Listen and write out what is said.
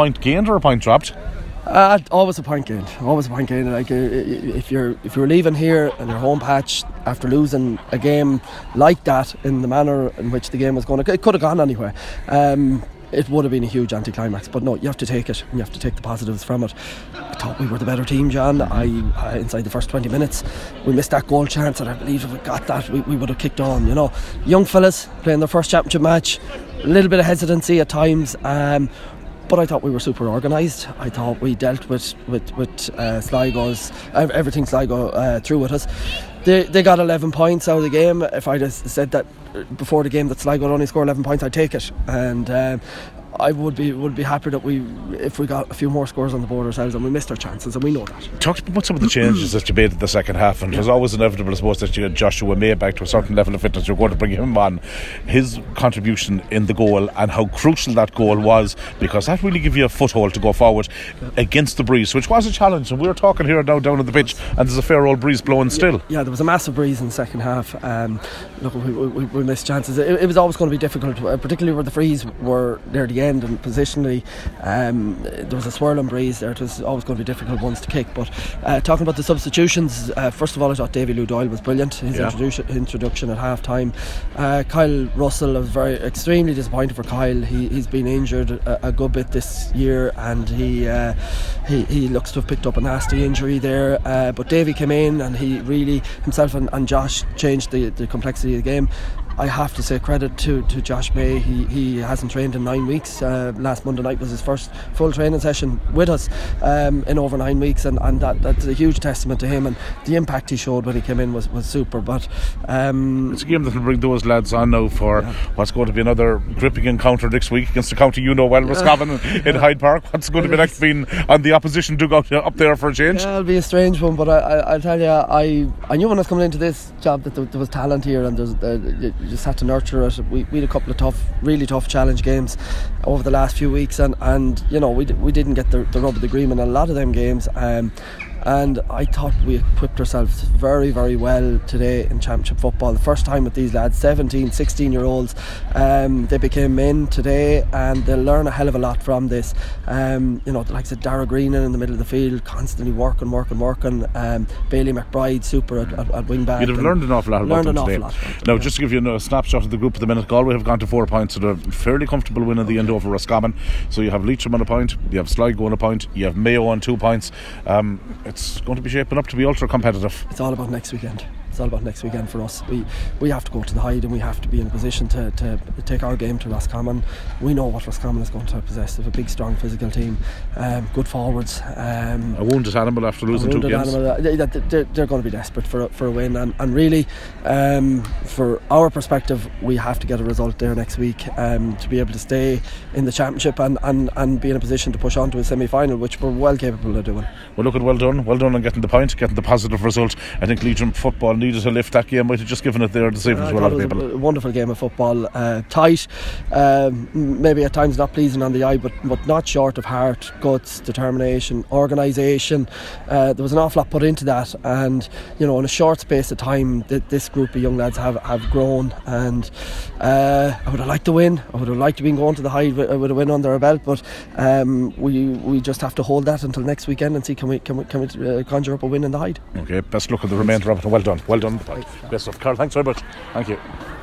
point gained or a point dropped? Uh, always a point gained. Always a point gained. Like uh, if you're if you're leaving here and your home patch after losing a game like that in the manner in which the game was going, it could have gone anywhere. Um, it would have been a huge anticlimax. But no, you have to take it. You have to take the positives from it. I thought we were the better team, John. I, I inside the first 20 minutes, we missed that goal chance, and I believe if we got that, we, we would have kicked on. You know, young fellas playing their first championship match, a little bit of hesitancy at times. Um, but I thought we were super organised. I thought we dealt with with with uh, Sligo's everything Sligo uh, threw with us. They, they got 11 points out of the game. If I'd said that before the game that Sligo would only score 11 points, I'd take it. And um, I would be would be happy that we if we got a few more scores on the board ourselves and we missed our chances and we know that. Talk about some of the changes that you made in the second half and yeah. it was always inevitable I suppose that you had Joshua May back to a certain level of fitness you're going to bring him on his contribution in the goal and how crucial that goal was because that really gave you a foothold to go forward yeah. against the breeze which was a challenge and we were talking here now down on the pitch and there's a fair old breeze blowing still. Yeah, there was a massive breeze in the second half um, look we, we, we, missed chances it, it, was always going to be difficult uh, particularly where the frees were near the end and positionally um, there was a swirling breeze there. It was always going to be difficult ones to kick. But uh, talking about the substitutions, uh, first of all, I thought Davy Lou Doyle was brilliant. His yeah. introduction, introduction at half time. Uh, Kyle Russell, I was very extremely disappointed for Kyle. He, he's been injured a, a good bit this year and he, uh, he he looks to have picked up a nasty injury there. Uh, but Davy came in and he really, himself and, and Josh, changed the, the complexity of the game. I have to say credit to, to Josh May. He, he hasn't trained in nine weeks. Uh, last Monday night was his first full training session with us um, in over nine weeks, and, and that, that's a huge testament to him. And the impact he showed when he came in was, was super. But um, it's a game that will bring those lads on now for yeah. what's going to be another gripping encounter next week against the county you know well, Roscommon yeah. in Hyde Park. What's going to be next being on the opposition dugout up there for a change? Yeah, it'll be a strange one, but I, I, will tell you, I, I knew when I was coming into this job that there, there was talent here and there's. Uh, just had to nurture it. We, we had a couple of tough, really tough challenge games over the last few weeks, and, and you know we, we didn't get the, the rub of the green in a lot of them games. Um, and I thought we equipped ourselves very very well today in championship football. The first time with these lads 17 16 year olds um, they became men today and they'll learn a hell of a lot from this. Um, you know like I said, Dara Greenan in the middle of the field constantly working working working. Um, Bailey McBride super at, at, at wing back you'd have learned an awful lot about them today. lot now yeah. just to give you a snapshot of the group at the minute Galway have gone to four points so they're fairly comfortable win at the end over Roscommon. So you have Leitrim on a point you have Sligo on a point you have Mayo on two points. Um, it's going to be shaping up to be ultra competitive. It's all about next weekend it's all about next weekend for us. We we have to go to the Hyde and we have to be in a position to, to take our game to Roscommon. We know what Roscommon is going to possess. They have a big, strong physical team, um, good forwards. Um, a wounded animal after losing two games. Animal, they, are they're going to be desperate for, for a win. And, and really, um, for our perspective, we have to get a result there next week um, to be able to stay in the championship and, and, and be in a position to push on to a semi final, which we're well capable of doing. Well, look at well done. Well done on getting the point, getting the positive result. I think Leitrim football needed to lift that game. Might have just given it there this evening uh, to a lot of people. A wonderful game of football, uh, tight, um, maybe at times not pleasing on the eye, but but not short of heart, guts, determination, organisation. Uh, there was an awful lot put into that, and you know, in a short space of time, th- this group of young lads have, have grown. And uh, I would have liked to win. I would have liked to be going to the Hyde with, with a win under our belt, but um, we we just have to hold that until next weekend and see can we can we, can we uh, conjure up a win in the Hyde. Okay, best luck at the remainder of it. Well done, well done. Best of Karl. Thanks very much. Thank you.